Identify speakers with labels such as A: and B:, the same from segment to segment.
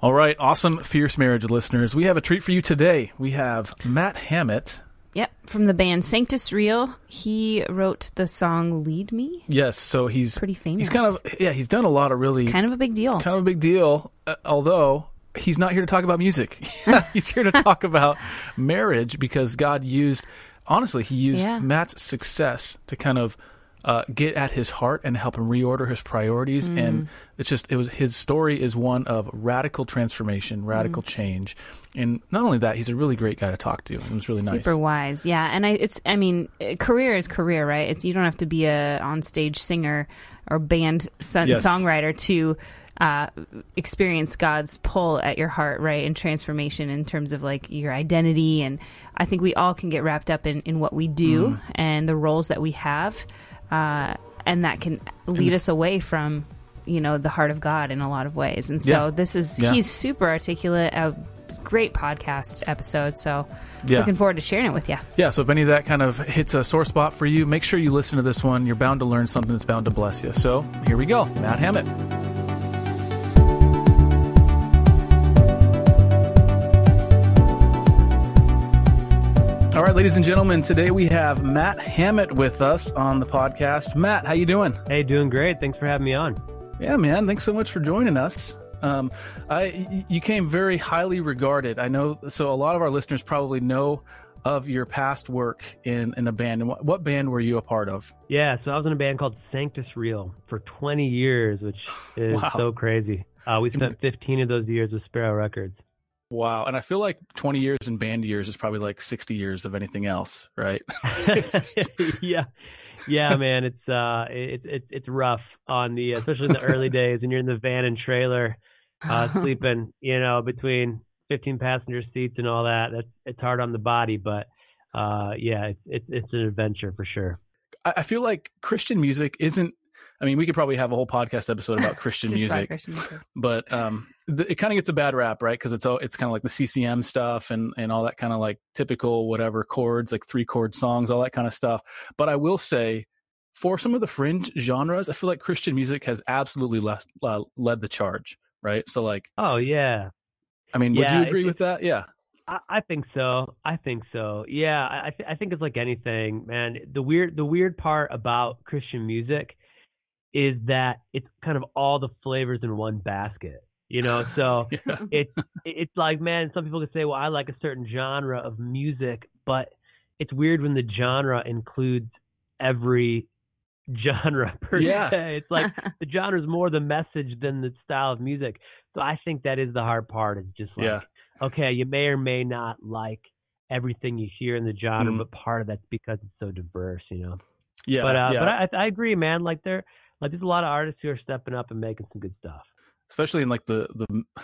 A: All right, awesome Fierce Marriage listeners. We have a treat for you today. We have Matt Hammitt.
B: Yep, from the band Sanctus Real. He wrote the song Lead Me.
A: Yes, so he's
B: Pretty famous.
A: He's kind of yeah, he's done a lot of really
B: Kind of a big deal.
A: kind of a big deal. Uh, although he's not here to talk about music. he's here to talk about marriage because God used honestly, he used
B: Yeah.
A: Matt's success to kind of uh, get at his heart and help him reorder his priorities.
B: Mm.
A: And it's just, it was his story is one of radical transformation, radical
B: Mm.
A: change. And not only that, he's a really great guy to talk to. It was really nice.
B: Super wise, yeah. And I, it's, I mean, uh, career is career, right? It's you don't have to be a onstage singer or band son-
A: Yes.
B: songwriter to uh, experience God's pull at your heart, right? And transformation in terms of like your identity. And I think we all can get wrapped up in in what we do
A: Mm.
B: and the roles that we have, uh, and that can lead us away from. You know the heart of God in a lot of ways, and so
A: Yeah.
B: this is
A: Yeah.
B: he's super articulate. A great podcast episode. So
A: Yeah.
B: looking forward to sharing it with you.
A: Yeah, so if any of that kind of hits a sore spot for you, make sure you listen to this one. You're bound to learn something that's bound to bless you. So here we go. Matt Hammitt. Ladies and gentlemen, today we have Matt Hammitt with us on the podcast. Matt, how you doing?
C: Hey, doing great. Thanks for having me on.
A: Yeah, man. Thanks so much for joining us. Um, I you came very highly regarded. I know. So a lot of our listeners probably know of your past work in in a band. And what, what band were you a part of?
C: Yeah, so I was in a band called Sanctus Real for 20 years, which is
A: Wow.
C: so crazy. Uh, we spent 15 of those years with Sparrow Records.
A: Wow. And I feel like 20 years in band years is probably like 60 years of anything else, right?
C: Yeah, yeah, man, it's uh, it's it's it's rough on the especially in the early days, and you're in the van and trailer, uh, sleeping, you know, between 15 passenger seats and all that. That's it's hard on the body, but uh, yeah, it's it's it's an adventure for sure.
A: I feel like Christian music isn't. I mean, we could probably have a whole podcast episode about Christian
B: Just about
A: music.
B: Christian music.
A: but um, th- it kind of gets a bad rap, right? Because it's all it's kind of like the CCM stuff and and all that kind of like typical whatever chords, like three chord songs, all that kind of stuff. But I will say, for some of the fringe genres, I feel like Christian music has absolutely led uh, led the charge, right? So like,
C: Oh yeah,
A: I mean, would you agree with that? Yeah,
C: I, I think so. I think so. Yeah, I I, th- I think it's like anything, man. The weird the weird part about Christian music is that it's kind of all the flavors in one basket. You know, so
A: yeah,
C: it's it's like man, some people could say, well, I like a certain genre of music, but it's weird when the genre includes every genre per
A: Yeah.
C: se. It's like the genre is more the message than the style of music. So I think that is the hard part. It's just like,
A: Yeah.
C: okay, you may or may not like everything you hear in the genre,
A: Mhm.
C: but part of that's because it's so diverse, you know.
A: yeah,
C: but uh,
A: yeah.
C: but I, I agree, man. Like there, like there's a lot of artists who are stepping up and making some good stuff.
A: Especially in like the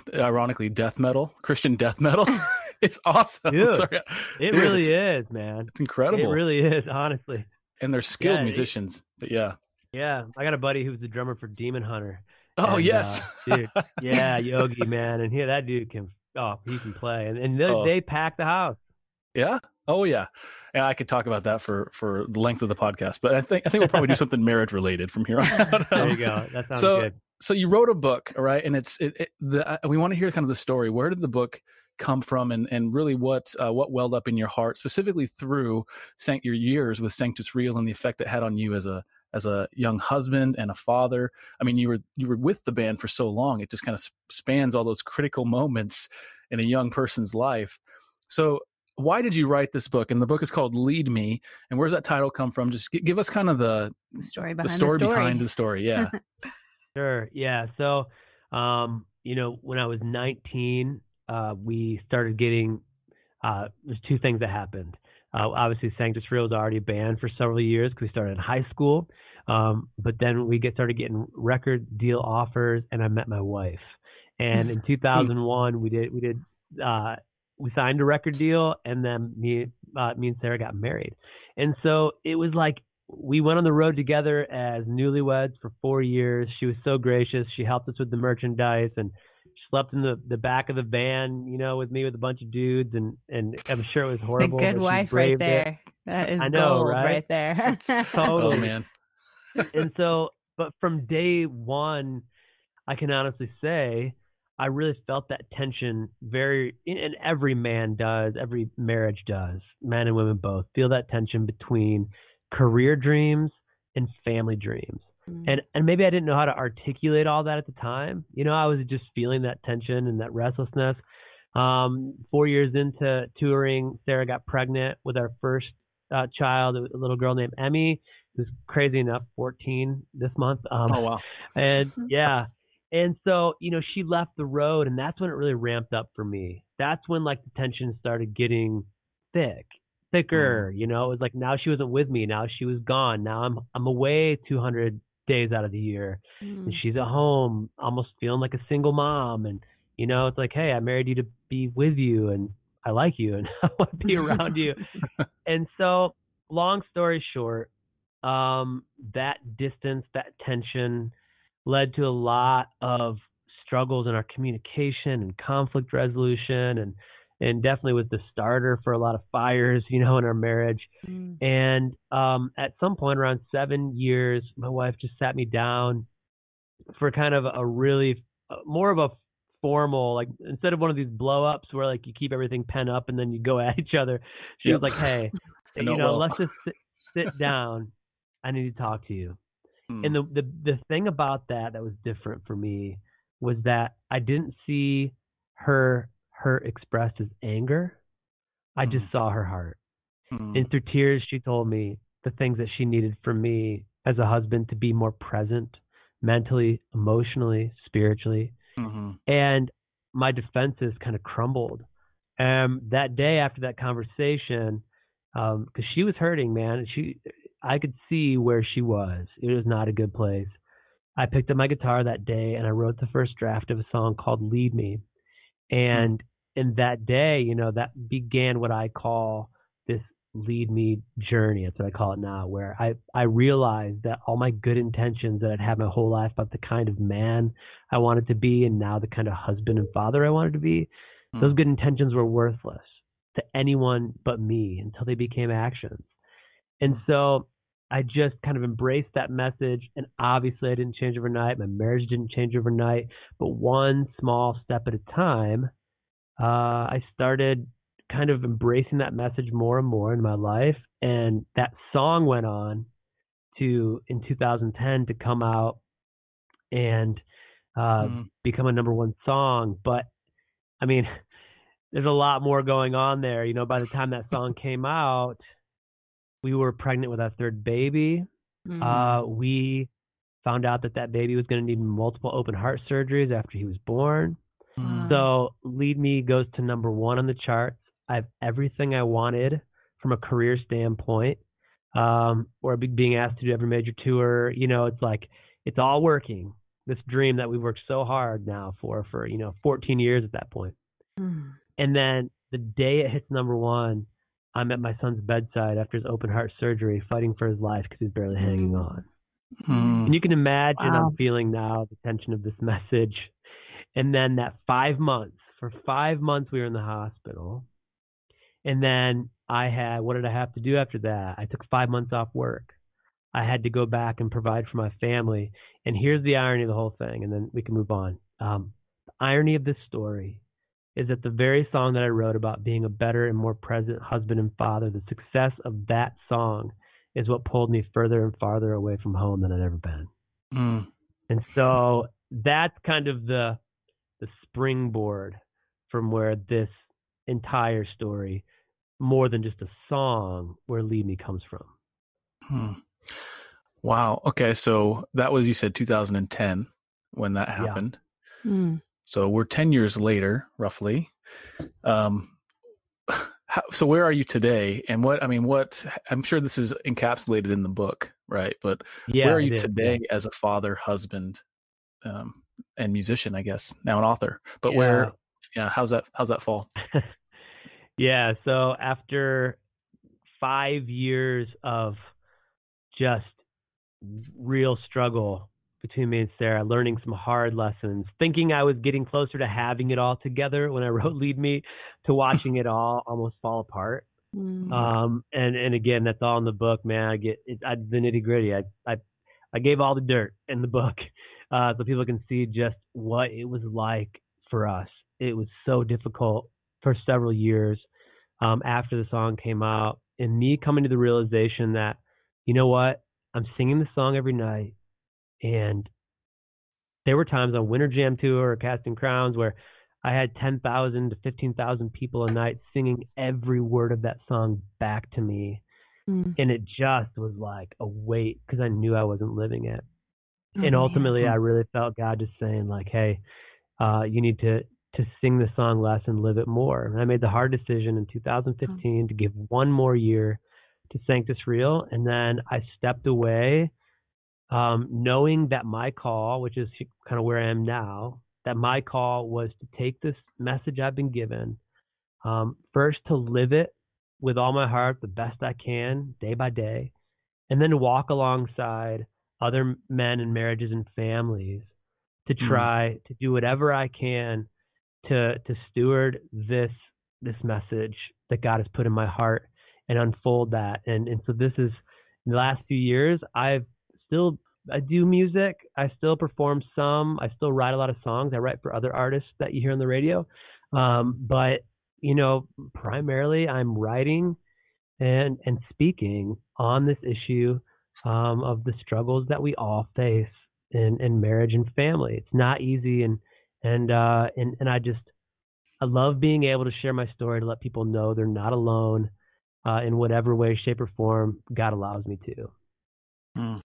A: the ironically death metal, Christian death metal. it's awesome.
C: Dude,
A: Sorry.
C: It
A: Dude,
C: really is, man.
A: It's incredible,
C: It really is, honestly.
A: and they're skilled
C: Yeah,
A: musicians. But yeah.
C: Yeah, I got a buddy who's the drummer for Demon Hunter.
A: Oh
C: And,
A: yes,
C: uh, dude. Yeah, Yogi, man, and here that dude can. Oh, he can play, and and they,
A: Oh.
C: they pack the house.
A: Yeah. Oh yeah. And I could talk about that for for the length of the podcast, but I think I think we'll probably do something marriage related from here on. out.
C: There you go. That sounds
A: so
C: good.
A: so you wrote a book, all right? And it's it, it the uh, we want to hear kind of the story. Where did the book come from, and and really what uh, what welled up in your heart, specifically through Sanct your years with Sanctus Real and the effect it had on you as a as a young husband and a father. I mean, you were you were with the band for so long; it just kind of spans all those critical moments in a young person's life. So why did you write this book? And the book is called Lead Me. And where's that title come from? Just gi- give us kind of the
B: The story
A: the
B: behind
A: story,
B: the story.
A: behind the story. Yeah.
C: Sure. Yeah. So, um, you know, when I was 19, uh, we started getting. Uh, there's two things that happened. Uh, obviously, Sanctus Real was already band for several years because we started in high school. Um, but then we get started getting record deal offers, and I met my wife. And in 2001, we did we did uh, we signed a record deal, and then me uh, me and Sarah got married. And so it was like we went on the road together as newlyweds for four years. She was so gracious. She helped us with the merchandise and slept in the, the back of the van, you know, with me with a bunch of dudes and and I'm sure it was
B: It's a good wife right
C: braved it.
B: there. That is
C: I know,
B: gold
C: right?
B: right, there.
C: totally-
A: oh man.
C: and so but from day one i can honestly say I really felt that tension very, and every man does, every marriage does, men and women both feel that tension between career dreams and family dreams. Mm-hmm. And and maybe I didn't know how to articulate all that at the time. You know, I was just feeling that tension and that restlessness. Um, four years into touring, Sarah got pregnant with our first uh, child, a little girl named Emmy, who's crazy enough, 14 this month.
A: Um, oh wow!
C: And yeah, and so you know she left the road, and that's when it really ramped up for me. That's when like the tension started getting thick, thicker. Mm. You know, it was like now she wasn't with me. Now she was gone. Now I'm I'm away 200 days out of the year, mm. and she's at home, almost feeling like a single mom. And you know, it's like, hey, I married you to be with you, and I like you, and I want to be around you. and so, long story short, um, that distance, that tension, led to a lot of struggles in our communication and conflict resolution and and definitely was the starter for a lot of fires, you know, in our marriage. Mm. And um, at some point, around seven years, my wife just sat me down for kind of a really uh, more of a formal, like instead of one of these blow ups where like you keep everything pent up and then you go at each other. She yep. was like, "Hey, you know, well. let's just sit, sit down. I need to talk to you." Mm. And the, the the thing about that that was different for me was that I didn't see her her expressed as anger. I just mm. saw her heart. Mm. And through tears, she told me the things that she needed from me as a husband to be more present mentally, emotionally, spiritually. Mm-hmm. And my defenses kind of crumbled. And that day after that conversation, because um, she was hurting, man, she, I could see where she was. It was not a good place. I picked up my guitar that day and I wrote the first draft of a song called "Lead Me," and in that day, you know, that began what I call this lead me journey. That's what I call it now, where I, I realized that all my good intentions that I'd had my whole life about the kind of man I wanted to be and now the kind of husband and father I wanted to be, mm. those good intentions were worthless to anyone but me until they became actions. And hmm. so I just kind of embraced that message. And obviously, I didn't change overnight. My marriage didn't change overnight. But one small step at a time, uh, I started kind of embracing that message more and more in my life. And that song went on to in 2010 to come out and uh, mm. become a number one song. But I mean, there's a lot more going on there. You know, by the time that song came out, we were pregnant with our third baby. Mm. Uh, we found out that that baby was going to need multiple open heart surgeries after he was born. Mm. So Lead Me goes to number one on the charts. I have everything I wanted from a career standpoint. Um, or being asked to do every major tour, you know, it's like it's all working. This dream that we've worked so hard now for for you know 14 years at that point. Mm. And then the day it hits number one, I'm at my son's bedside after his open heart surgery, fighting for his life because he's barely hanging hmm. on. Mm. And you can imagine wow. I'm feeling now the tension of this message and then that five months, for five months, we were in the hospital. And then I had, what did I have to do after that? I took five months off work. I had to go back and provide for my family. And here's the irony of the whole thing, and then we can move on. Um, the irony of this story is that the very song that I wrote about being a better and more present husband and father, the success of that song is what pulled me further and farther away from home than I'd ever been. Mm. And so that's kind of the the springboard from where this entire story, more than just a song, where Lead Me comes from.
A: Hmm. Wow. Okay. So that was, you said 2010 when that happened. Yeah. Mm. So we're 10 years later, roughly. Um, how, so where are you today? And what, I mean, what, I'm sure this is encapsulated in the book, right? But yeah, where are you today as a father, husband, um, and musician, I guess, now an author. But yeah. where, yeah, how's that? How's that fall?
C: yeah. So after five years of just real struggle between me and Sarah, learning some hard lessons, thinking I was getting closer to having it all together when I wrote Lead Me, to watching it all almost fall apart. Mm. Um, and and again, that's all in the book, man. I get it, I, the nitty gritty. I I I gave all the dirt in the book, uh, so people can see just what it was like for us. It was so difficult for several years um, after the song came out, and me coming to the realization that, you know what, I'm singing the song every night, and there were times on Winter Jam Tour or Casting Crowns where I had 10,000 to 15,000 people a night singing every word of that song back to me. Mm. And it just was like a weight because I knew I wasn't living it. Oh, and ultimately, man. I really felt God just saying, like, hey, uh, you need to to sing the song less and live it more. And I made the hard decision in 2015 oh. to give one more year to Sanctus Real, and then I stepped away, um, knowing that my call, which is kind of where I am now, that my call was to take this message I've been given, um, first to live it with all my heart, the best I can, day by day, and then to walk alongside other men and marriages and families to mm. try mm. to do whatever I can to to steward this this message that God has put in my heart and unfold that. And and so this is in the last few years I've still I do music. I still perform some. I still write a lot of songs. I write for other artists that you hear on the radio. Um, but you know, primarily I'm writing and and speaking on this issue um, of the struggles that we all face in, in marriage and family. It's not easy, and and uh, and and I just I love being able to share my story to let people know they're not alone uh, in whatever way, shape, or form God allows me to.
B: Mm.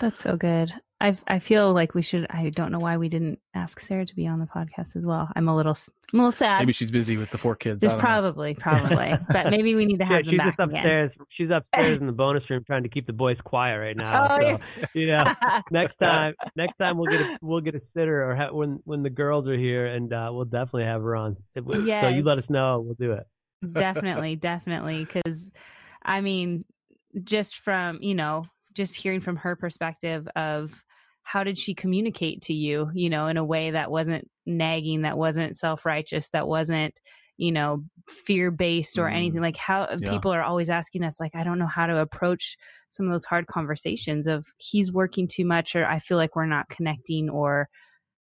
B: That's so good. I I feel like we should. I don't know why we didn't ask Sarah to be on the podcast as well. I'm a little I'm a little sad.
A: Maybe she's busy with the four kids.
B: Just probably, know. probably. but maybe we need to have
C: yeah, she's
B: just
C: upstairs.
B: Again.
C: She's upstairs in the bonus room trying to keep the boys quiet right now. Oh, so, yeah. you know, next time, next time we'll get a we'll get a sitter or ha- when when the girls are here, and uh, we'll definitely have her on. Yes. So you let us know, we'll do it.
B: definitely, definitely, because I mean, just from you know just hearing from her perspective of how did she communicate to you, you know, in a way that wasn't nagging, that wasn't self righteous, that wasn't, you know, fear based or mm. anything like how yeah. people are always asking us, like, I don't know how to approach some of those hard conversations of he's working too much or I feel like we're not connecting or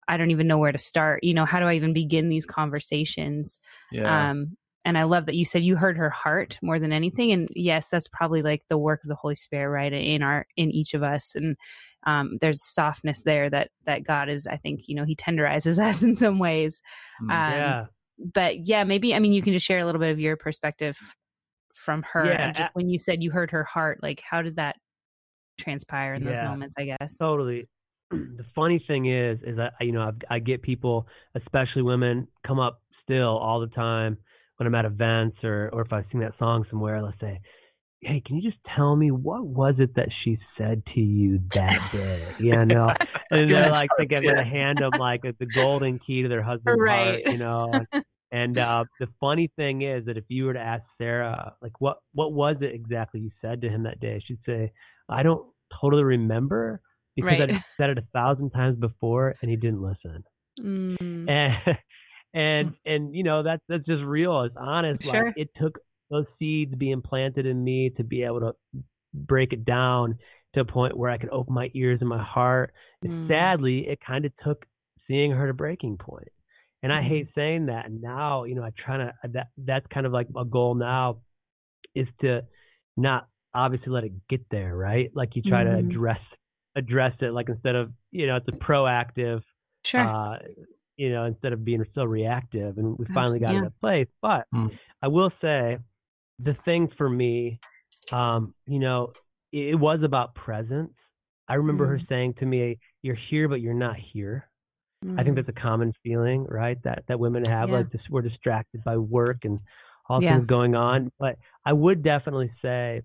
B: I don't even know where to start. You know, how do I even begin these conversations? Yeah. Um, and I love that you said you heard her heart more than anything. And yes, that's probably like the work of the Holy Spirit, right? In our, in each of us. And, um, there's softness there that, that God is, I think, you know, he tenderizes us in some ways.
C: Mm, um, yeah.
B: But yeah, maybe, I mean, you can just share a little bit of your perspective from her. Yeah. And just when you said you heard her heart, like how did that transpire in those yeah, moments, I guess?
C: Totally. the funny thing is, is that, you know, I've, I get people, especially women come up still all the time when I'm at events or or if I sing that song somewhere, let's say, hey, can you just tell me what was it that she said to you that day? You know, and they're like they're going to hand them like the golden key to their husband's right. heart, you know. And uh, the funny thing is that if you were to ask Sarah, like, what what was it exactly you said to him that day? She'd say, I don't totally remember because right. I'd said it a thousand times before and he didn't listen. Mm. And and and you know that's that's just real it's honest sure. like it took those seeds being planted in me to be able to break it down to a point where i could open my ears and my heart mm. sadly it kind of took seeing her to breaking point and i hate mm. saying that and now you know i try to that that's kind of like a goal now is to not obviously let it get there right like you try mm. to mm-hmm. address address it like instead of you know it's a proactive
B: sure. Uh,
C: you know, instead of being so reactive. And we finally got yeah. in a place. But mm. I will say the thing for me, um, you know, it, it was about presence. I remember mm. her saying to me, You're here, but you're not here. Mm. I think mm. that's a common feeling, right? That that women have, yeah. like just we're distracted by work and all yeah. things going on. But I would definitely say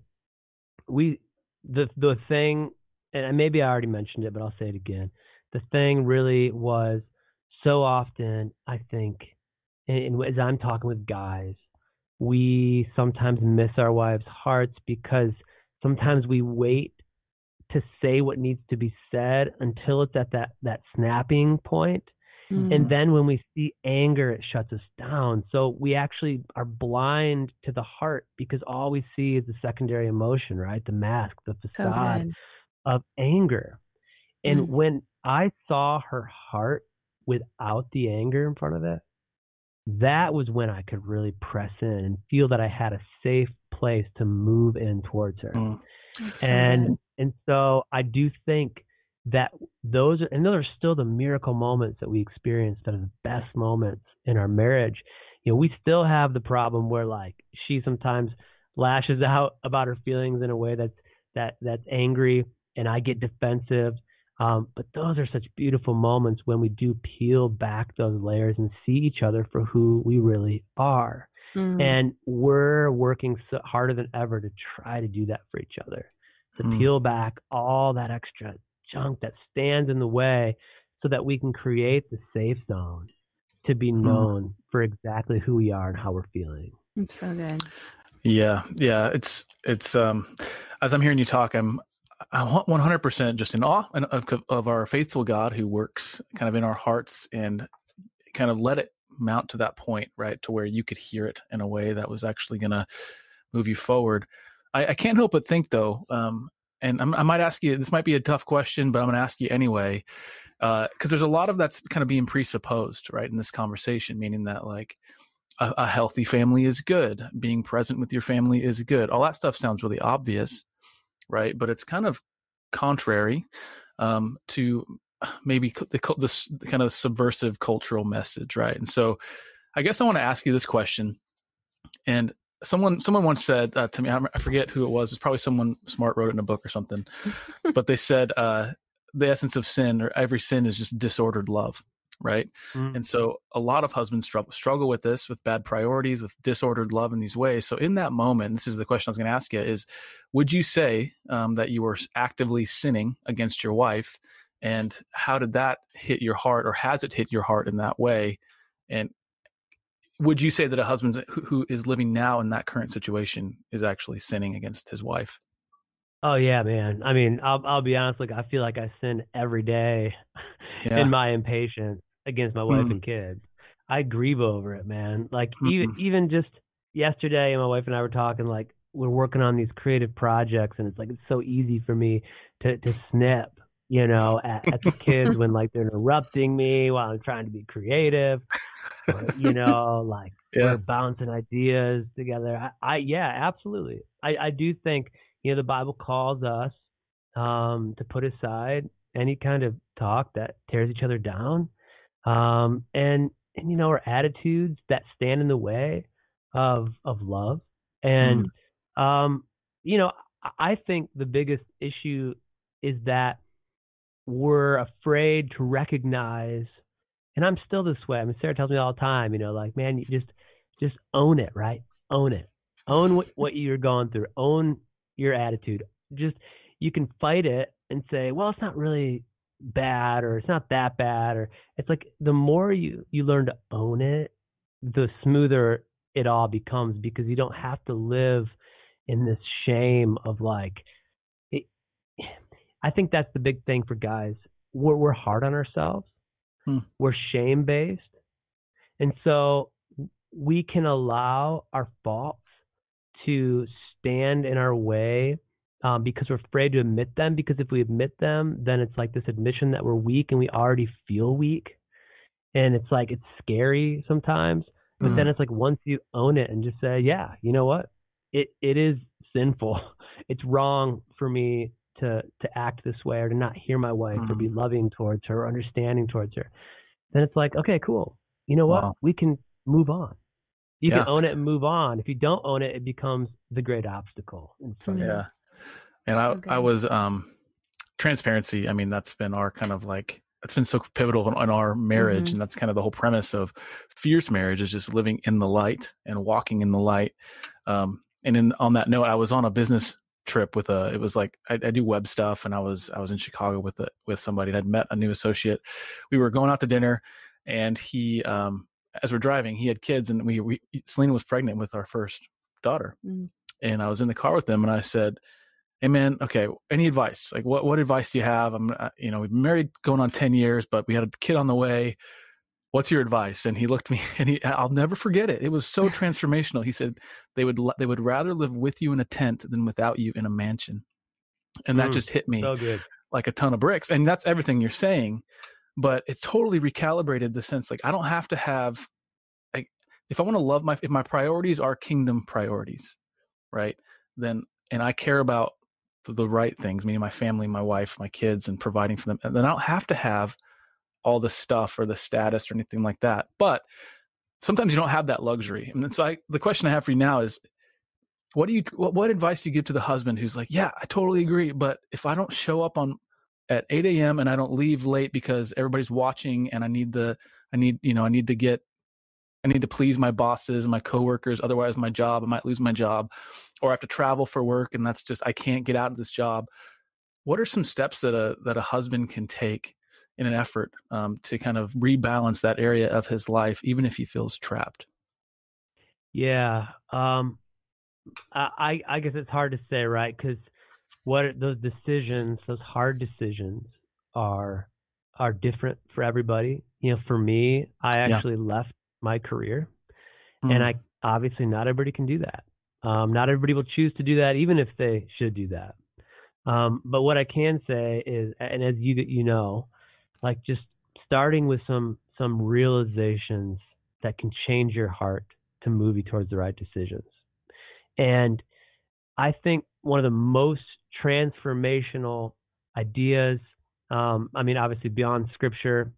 C: we the the thing and maybe I already mentioned it, but I'll say it again. The thing really was so often I think, and, as I'm talking with guys, we sometimes miss our wives' hearts because sometimes we wait to say what needs to be said until it's at that that snapping point. Mm-hmm. And then when we see anger, it shuts us down. So we actually are blind to the heart because all we see is the secondary emotion, right? The mask, the facade so of anger. And mm-hmm. when I saw her heart without the anger in front of it, that was when I could really press in and feel that I had a safe place to move in towards her. Mm. and so and so I do think that those are, and those are still the miracle moments that we experience that are the best moments in our marriage. You know, we still have the problem where like she sometimes lashes out about her feelings in a way that's that that's angry and I get defensive. Um, but those are such beautiful moments when we do peel back those layers and see each other for who we really are. Mm. And we're working so harder than ever to try to do that for each other, to mm. peel back all that extra junk that stands in the way so that we can create the safe zone to be mm. known mm. for exactly who we are and how we're feeling.
B: It's so good.
A: Yeah, yeah. It's it's um as I'm hearing you talk, I'm I'm 100% just in awe of, of our faithful God who works kind of in our hearts and kind of let it mount to that point, right, to where you could hear it in a way that was actually going to move you forward. I, I, can't help but think, though, um, and I'm, i might ask you, this might be a tough question, but I'm going to ask you anyway, because uh, there's a lot of that's kind of being presupposed, right, in this conversation, meaning that like a, a healthy family is good, being present with your family is good. All that stuff sounds really obvious, right? But it's kind of contrary um, to maybe the, this kind of subversive cultural message, right? And so, I guess I want to ask you this question. And someone someone once said uh, to me, I forget who it was. It's probably someone smart wrote it in a book or something. but they said uh, the essence of sin or every sin is just disordered love right? Mm. And so a lot of husbands struggle, struggle with this, with bad priorities, with disordered love in these ways. So in that moment, this is the question I was going to ask you: is would you say um, that you were actively sinning against your wife, and how did that hit your heart, or has it hit your heart in that way? And would you say that a husband who, who is living now in that current situation is actually sinning against his wife?
C: Oh yeah, man. I mean, I'll I'll be honest. Like I feel like I sin every day yeah. in my impatience against my wife mm. and kids. I grieve over it, man. Like mm even even just yesterday, my wife and I were talking. Like we're working on these creative projects, and it's like it's so easy for me to to snip, you know, at, at the kids when like they're interrupting me while I'm trying to be creative. Or, you know, like yeah. we're bouncing ideas together. I, I yeah, absolutely. I I do think you know the Bible calls us um to put aside any kind of talk that tears each other down um, and and you know our attitudes that stand in the way of of love and mm. um, you know I think the biggest issue is that we're afraid to recognize and I'm still this way. I mean Sarah tells me all the time, you know, like man, you just just own it, right? Own it. Own what, what you're going through. Own your attitude. Just you can fight it and say, well, it's not really bad or it's not that bad or it's like the more you you learn to own it the smoother it all becomes because you don't have to live in this shame of like it, I think that's the big thing for guys. We're we're hard on ourselves. Hmm. we're shame based and so we can allow our faults to stand in our way um, because we're afraid to admit them. Because if we admit them, then it's like this admission that we're weak and we already feel weak. And it's like, it's scary sometimes. But mm. then it's like, once you own it and just say, yeah, you know what? It, it is sinful. It's wrong for me to, to act this way or to not hear my wife mm. or be mm. loving towards her or understanding towards her. Then it's like, okay, cool. You know what? Wow. We can move on. You yeah. can own it and move on. If you don't own it, it becomes the great obstacle.
A: yeah. And I, I was um transparency. I mean, that's been our kind of like that's been so pivotal in, in our marriage, mm-hmm. and that's kind of the whole premise of fierce marriage is just living in the light and walking in the light. Um, and in on that note, I was on a business trip with a. It was like I, I do web stuff, and I was I was in Chicago with a, with somebody, and I'd met a new associate. We were going out to dinner, and he, um, as we're driving, he had kids, and we, we Selena was pregnant with our first daughter, mm-hmm. and I was in the car with them, and I said hey man, okay, any advice? Like what what advice do you have? I'm uh, you know, we've been married going on 10 years, but we had a kid on the way. What's your advice? And he looked at me and he I'll never forget it. It was so transformational. He said they would they would rather live with you in a tent than without you in a mansion. And that mm, just hit me
C: so
A: like a ton of bricks. And that's everything you're saying. but it's totally recalibrated the sense like I don't have to have like if I want to love my if my priorities are kingdom priorities, right? Then and I care about the, right things, meaning my family, my wife, my kids, and providing for them, and then I don't have to have all the stuff or the status or anything like that. But sometimes you don't have that luxury. And so I, the question I have for you now is, what do you, what, what advice do you give to the husband who's like, yeah, I totally agree. But if I don't show up on at 8 a.m. and I don't leave late because everybody's watching and I need the, I need, you know, I need to get, I need to please my bosses and my coworkers. Otherwise my job, I might lose my job or I have to travel for work. And that's just, I can't get out of this job. What are some steps that a, that a husband can take in an effort um, to kind of rebalance that area of his life, even if he feels trapped?
C: Yeah. Um, I, I guess it's hard to say, right? Because what those decisions, those hard decisions, are are different for everybody. You know, for me, I actually yeah. left my career, mm-hmm. and I obviously not everybody can do that. Um, not everybody will choose to do that, even if they should do that. Um, but what I can say is, and as you you know, like just starting with some some realizations that can change your heart to move you towards the right decisions. And I think one of the most transformational ideas, um, I mean, obviously beyond scripture,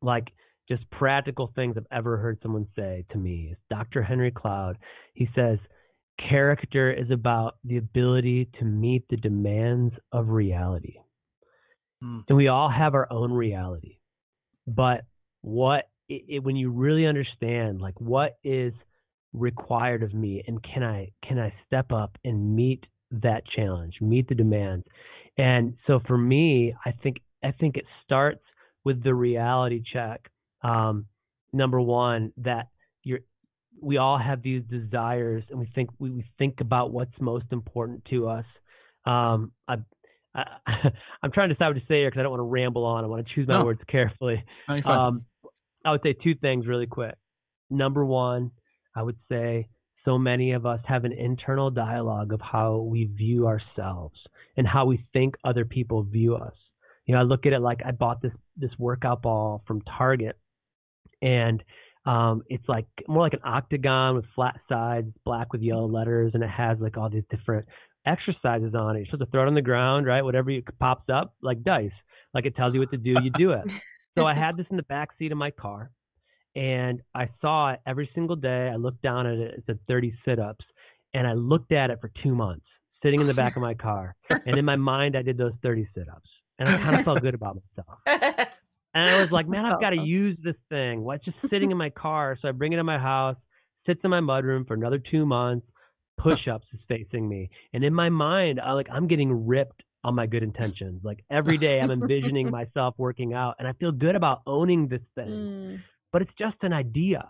C: like just practical things I've ever heard someone say to me is Dr. Henry Cloud. He says, character is about the ability to meet the demands of reality. Mm. And we all have our own reality. But what, it, it, when you really understand, like, what is required of me and can I can I step up and meet that challenge, meet the demands. And so for me, I think I think it starts with the reality check. Um, number one, that you're we all have these desires and we think we, we think about what's most important to us. Um, I, I am trying to decide what to say here because I don't want to ramble on. I want to choose my no. words carefully. Um, I would say two things really quick. Number one, I would say so many of us have an internal dialogue of how we view ourselves and how we think other people view us. You know, I look at it like I bought this this workout ball from Target, and um, it's like more like an octagon with flat sides, black with yellow letters, and it has like all these different exercises on it. You're supposed to throw it on the ground, right? Whatever you, pops up, like dice. Like it tells you what to do, you do it. so I had this in the back seat of my car, and I saw it every single day. I looked down at it. It said 30 sit-ups, and I looked at it for two months, sitting in the back of my car. And in my mind, I did those 30 sit-ups, and I kind of felt good about myself. And I was like, man, I've got to use this thing. What's just sitting in my car? So I bring it in my house, sits in my mudroom for another two months. Push-ups is facing me, and in my mind, I like I'm getting ripped on my good intentions. Like every day, I'm envisioning myself working out, and I feel good about owning this thing. Mm but it's just an idea.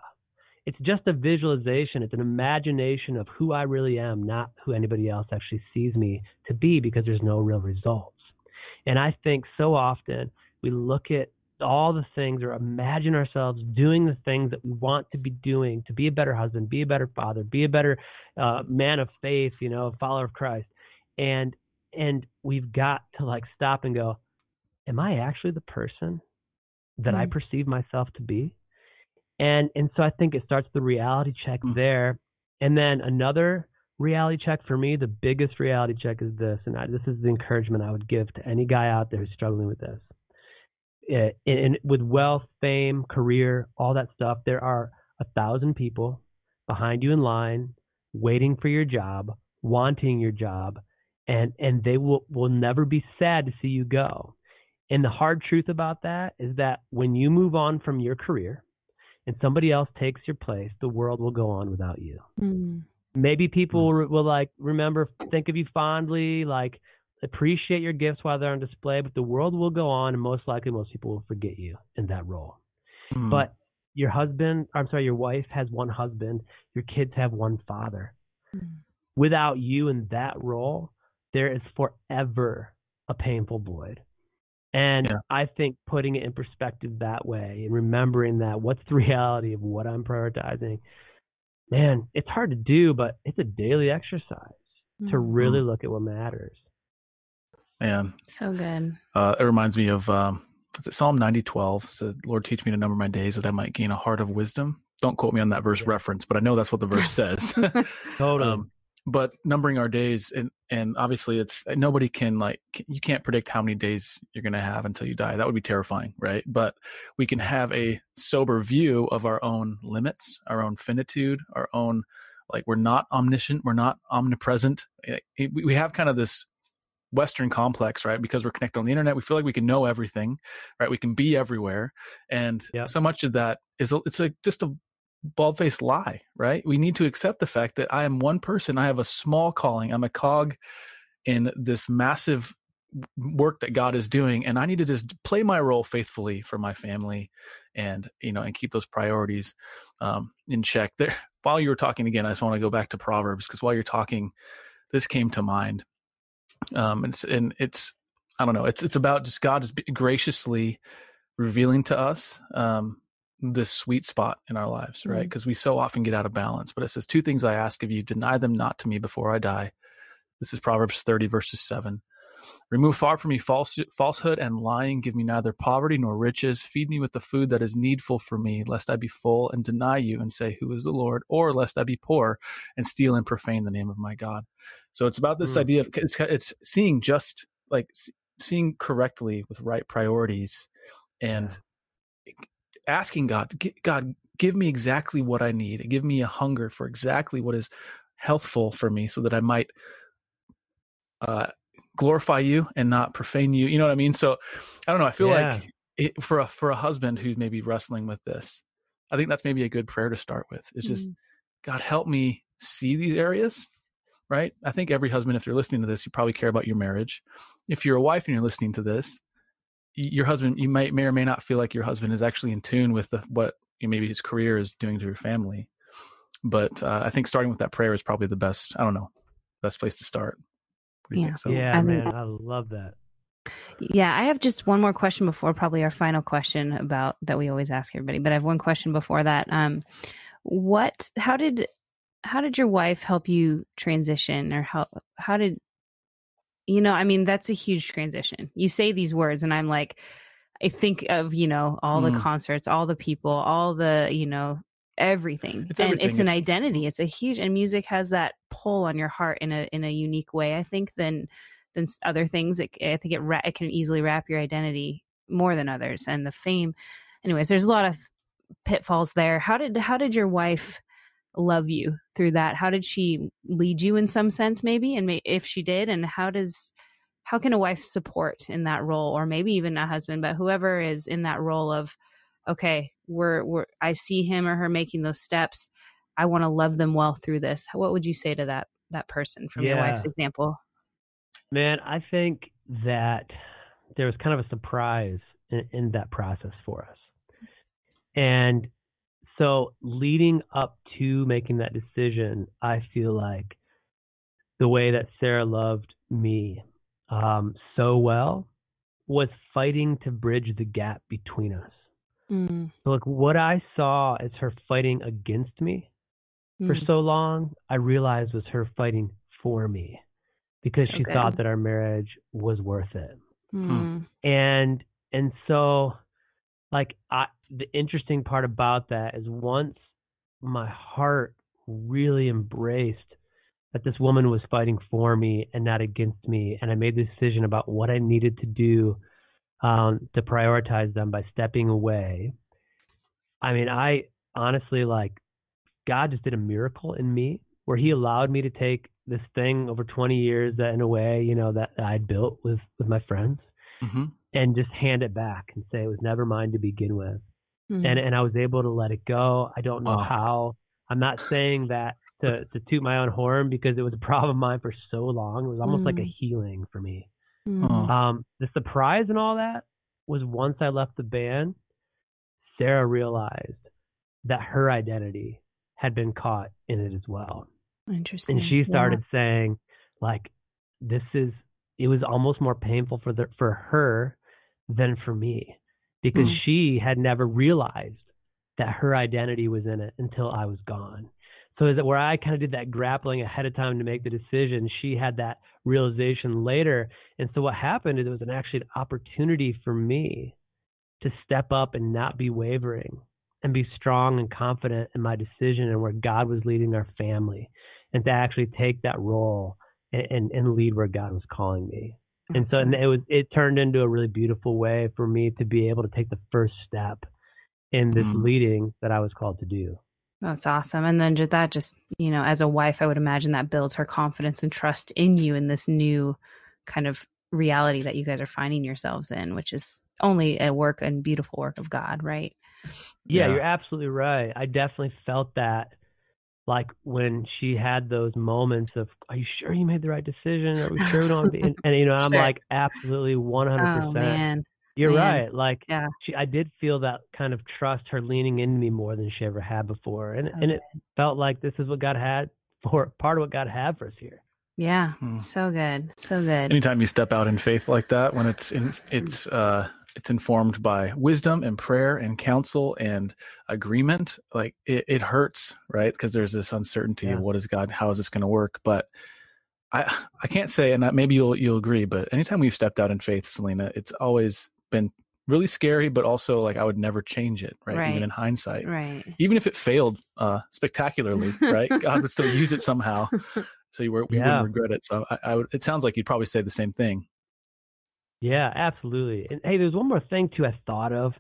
C: It's just a visualization. It's an imagination of who I really am, not who anybody else actually sees me to be because there's no real results. And I think so often we look at all the things or imagine ourselves doing the things that we want to be doing to be a better husband, be a better father, be a better uh, man of faith, you know, a follower of Christ. And and we've got to like stop and go, am I actually the person that mm-hmm. I perceive myself to be? And and so I think it starts the reality check mm-hmm. there. And then another reality check for me, the biggest reality check is this, and I, this is the encouragement I would give to any guy out there who's struggling with this. It, and with wealth, fame, career, all that stuff, there are a thousand people behind you in line, waiting for your job, wanting your job, and and they will will never be sad to see you go. And the hard truth about that is that when you move on from your career, and somebody else takes your place, the world will go on without you. Mm. Maybe people will, will like remember, think of you fondly, like appreciate your gifts while they're on display, but the world will go on, and most likely, most people will forget you in that role. Mm. But your husband, I'm sorry, your wife has one husband, your kids have one father. Mm. Without you in that role, there is forever a painful void. And yeah. I think putting it in perspective that way and remembering that what's the reality of what I'm prioritizing, man, it's hard to do, but it's a daily exercise mm-hmm. to really look at what matters.
A: Man,
B: so good.
A: Uh, it reminds me of um, Psalm 90, 12 said, Lord, teach me to number my days that I might gain a heart of wisdom. Don't quote me on that verse yeah. reference, but I know that's what the verse says.
C: totally. Um,
A: but numbering our days and, and obviously it's nobody can like, you can't predict how many days you're going to have until you die. That would be terrifying. Right. But we can have a sober view of our own limits, our own finitude, our own, like we're not omniscient. We're not omnipresent. We have kind of this Western complex, right? Because we're connected on the internet, we feel like we can know everything, right? We can be everywhere, and yep. so much of that is it's a just a bald faced lie, right? We need to accept the fact that I am one person. I have a small calling. I'm a cog in this massive work that God is doing, and I need to just play my role faithfully for my family, and you know, and keep those priorities um, in check. There, while you were talking again, I just want to go back to Proverbs because while you're talking, this came to mind um, and it's, and it's, I don't know, it's, it's about just God is graciously revealing to us, um, this sweet spot in our lives, right? Because mm-hmm. we so often get out of balance. But it says, Two things I ask of you, deny them not to me before I die. This is Proverbs 30, verses 7. Remove far from me false, falsehood and lying. Give me neither poverty nor riches. Feed me with the food that is needful for me, lest I be full and deny you and say, Who is the Lord? Or lest I be poor and steal and profane the name of my God. So it's about this mm. idea of it's, it's seeing just like seeing correctly with right priorities and yeah. asking God, God, give me exactly what I need. Give me a hunger for exactly what is healthful for me so that I might uh, glorify you and not profane you. You know what I mean? So I don't know. I feel yeah. like it, for a for a husband who's maybe wrestling with this, I think that's maybe a good prayer to start with. It's just, mm. God, help me see these areas. Right? I think every husband, if you're listening to this, you probably care about your marriage. If you're a wife and you're listening to this, your husband, you might may or may not feel like your husband is actually in tune with the, what maybe his career is doing to your family. But uh, I think starting with that prayer is probably the best. I don't know, best place to start
C: yeah. So? Yeah, man, I love that.
B: Yeah, I have just one more question before probably our final question about that we always ask everybody. But I have one question before that. Um, what? How did? How did your wife help you transition, or how? How did? You know, I mean, that's a huge transition. You say these words, and I'm like, I think of you know all mm. the concerts, all the people, all the you know everything it's and everything. it's an identity. Mm-hmm. it's a huge and music has that pull on your heart in a in a unique way i think than than other things. It, i think it, ra- it can easily wrap your identity more than others and the fame. Anyways there's a lot of pitfalls there. How did how did your wife love you through that? How did she lead you in some sense maybe? And may, if she did and how does how can a wife support in that role or maybe even a husband but whoever is in that role of okay, we're we're I see him or her making those steps. I want to love them well through this. What would you say to that that person from yeah. your wife's example?
C: Man, I think that there was kind of a surprise in, in that process for us. And so leading up to making that decision, I feel like the way that Sarah loved me um, so well was fighting to bridge the gap between us. Mm. So like what I saw as her fighting against me mm. for so long, I realized was her fighting for me because so she good. thought that our marriage was worth it. Mm. And and so like I the interesting part about that is once my heart really embraced that this woman was fighting for me and not against me and I made the decision about what I needed to do um, to prioritize them by stepping away. I mean, I honestly like God just did a miracle in me where He allowed me to take this thing over 20 years that, in a way, you know, that I'd built with with my friends, mm-hmm. and just hand it back and say it was never mine to begin with, mm-hmm. and and I was able to let it go. I don't know wow. how. I'm not saying that to to toot my own horn because it was a problem of mine for so long. It was almost mm-hmm. like a mm. healing for me. Mm. Um, the surprise and all that was once I left the band, Sarah realized that her identity had been caught in it as well.
B: Interesting.
C: And she started yeah. saying, like, this is. It was almost more painful for the for her than for me because mm. she had never realized that her identity was in it until I was gone. So is it where I kind of did that grappling ahead of time to make the decision? She had that realization later. And so what happened is it was an actually an opportunity for me to step up and not be wavering and be strong and confident in my decision and where God was leading our family and to actually take that role and, and, and lead where God was calling me. And so and it was it turned into a really beautiful way for me to be able to take the first step in this mm. leading that I was called to do.
B: That's awesome. And then that just, you know, as a wife, I would imagine that builds her confidence and trust in you in this new kind of reality that you guys are finding yourselves in, which is only a work and beautiful work of God, right?
C: Yeah, yeah. you're absolutely right. I definitely felt that like when she had those moments of, "Are you sure you made the right decision? Are we sure we don't?" and, and, you know, I'm sure. like, absolutely, 100.
B: Oh man,
C: you're man. right. Like, yeah. she, I did feel that kind of trust, her leaning into me more than she ever had before, and okay. and it felt like this is what God had for part of what God had for us here.
B: Yeah, hmm. so good, so good.
A: Anytime you step out in faith like that, when it's in, it's uh, it's informed by wisdom and prayer and counsel and agreement like it, it hurts right because there's this uncertainty yeah. of what is god how is this going to work but i i can't say and maybe you'll you'll agree but anytime we've stepped out in faith selena it's always been really scary but also like i would never change it right, right. even in hindsight
B: right
A: even if it failed uh spectacularly right god would still use it somehow so you were we yeah. wouldn't regret it so I, I would it sounds like you'd probably say the same thing
C: yeah, absolutely. And hey, there's one more thing too I thought of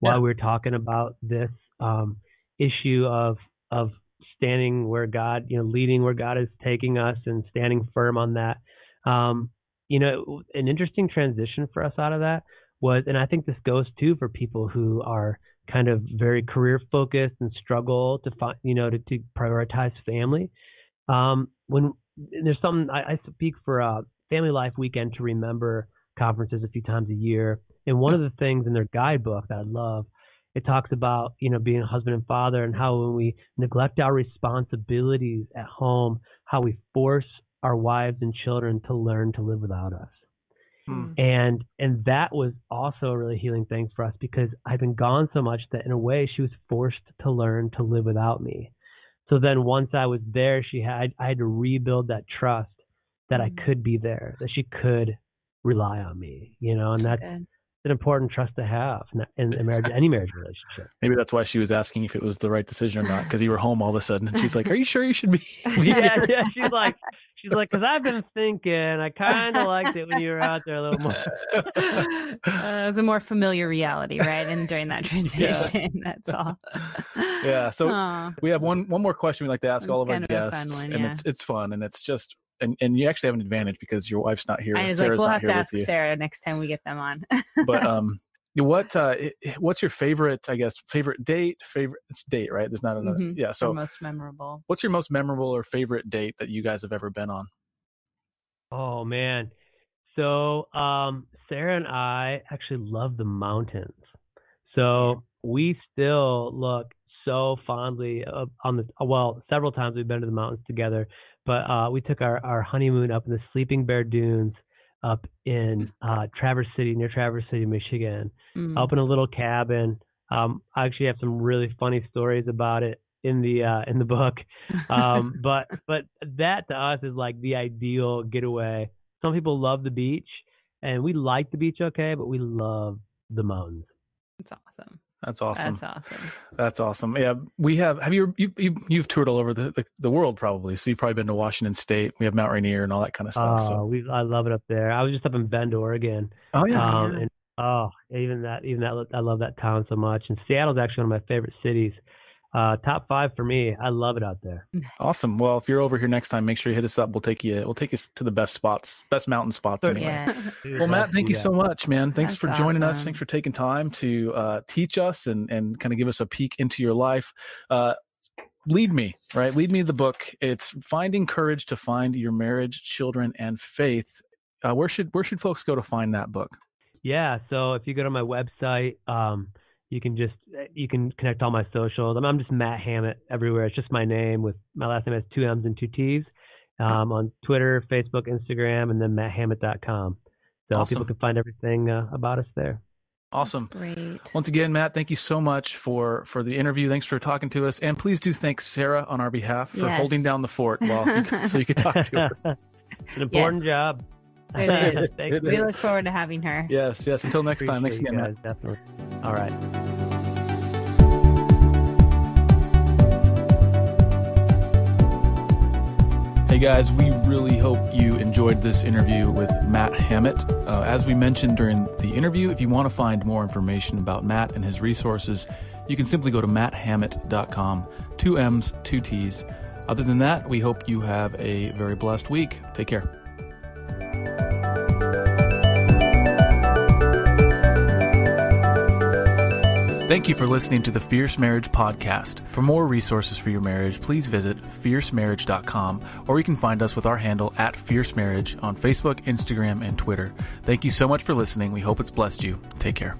C: while yeah. we were talking about this um, issue of of standing where God, you know, leading where God is taking us and standing firm on that. Um, you know, an interesting transition for us out of that was, and I think this goes too for people who are kind of very career focused and struggle to find, you know, to, to prioritize family. Um, when there's something I, I speak for a family life weekend to remember conferences a few times a year. And one of the things in their guidebook that I love, it talks about, you know, being a husband and father and how when we neglect our responsibilities at home, how we force our wives and children to learn to live without us. Hmm. And and that was also a really healing thing for us because I've been gone so much that in a way she was forced to learn to live without me. So then once I was there, she had I had to rebuild that trust that I hmm. could be there, that she could rely on me, you know, and that's Good. An important trust to have in, in marriage, any marriage relationship.
A: Maybe that's why she was asking if it was the right decision or not, because you were home all of a sudden, and she's like, "Are you sure you should be?"
C: yeah, yeah. She's like, she's like, because I've been thinking, I kind of liked it when you were out there a little more.
B: uh, it was a more familiar reality, right? And during that transition, yeah. that's all.
A: yeah. So Aww. we have one one more question we like to ask it's all of our guests, one, yeah. and it's it's fun, and it's just and and you actually have an advantage because your wife's not here.
B: I was Sarah's like, we'll have to ask Sarah next time we get them on.
A: but um, what uh, what's your favorite? I guess favorite date, favorite date, right? There's not another. Mm-hmm. Yeah. So
B: most memorable.
A: What's your most memorable or favorite date that you guys have ever been on?
C: Oh man, so um, Sarah and I actually love the mountains. So we still look so fondly on the well several times we've been to the mountains together but uh, we took our, our honeymoon up in the Sleeping Bear Dunes up in uh, Traverse City, near Traverse City, Michigan, mm. up in a little cabin. Um, I actually have some really funny stories about it in the uh, in the book. Um, but but that to us is like the ideal getaway. Some people love the beach, and we like the beach okay, but we love the mountains.
B: It's awesome.
A: That's awesome.
B: That's awesome.
A: That's awesome. Yeah, we have. Have you you, you have toured all over the, the, the world probably? So you've probably been to Washington State. We have Mount Rainier and all that kind of stuff.
C: Oh, so. we I love it up there. I was just up in Bend, Oregon.
A: Oh yeah. Um,
C: yeah. And oh, even that even that I love that town so much. And Seattle's actually one of my favorite cities. Uh, top five for me. I love it out there.
A: Awesome. Well, if you're over here next time, make sure you hit us up. We'll take you. We'll take us to the best spots, best mountain spots. Anyway. Yeah. well, Matt, thank you so much, man. Thanks That's for joining awesome. us. Thanks for taking time to uh, teach us and and kind of give us a peek into your life. Uh, lead me right lead me the book it's finding courage to find your marriage children and faith uh, where should where should folks go to find that book
C: yeah so if you go to my website um, you can just you can connect all my socials. I'm, I'm just Matt Hammitt everywhere. It's just my name with my last name has two M's and two T's. Um, on Twitter, Facebook, Instagram, and then matthammitt.com. So awesome. people can find everything uh, about us there.
A: Awesome.
B: great.
A: Once again, Matt, thank you so much for for the interview. Thanks for talking to us, and please do thank Sarah on our behalf for yes. holding down the fort while so you could talk to her.
C: An important yes. job.
B: It is.
C: Thank
B: we
C: you.
B: look forward to having her.
A: Yes, yes. Until next time. Thanks again, Matt.
C: guys, Definitely. All right.
A: Hey guys, we really hope you enjoyed this interview with Matt Hammitt. Uh, as we mentioned during the interview, if you want to find more information about Matt and his resources, you can simply go to matthammitt.com. Two M's, two T's. Other than that, we hope you have a very blessed week. Take care. Thank you for listening to the Fierce Marriage Podcast. For more resources for your marriage, please visit fiercemarriage.com or you can find us with our handle at Fierce Marriage on Facebook, Instagram, and Twitter. Thank you so much for listening. We hope it's blessed you. Take care.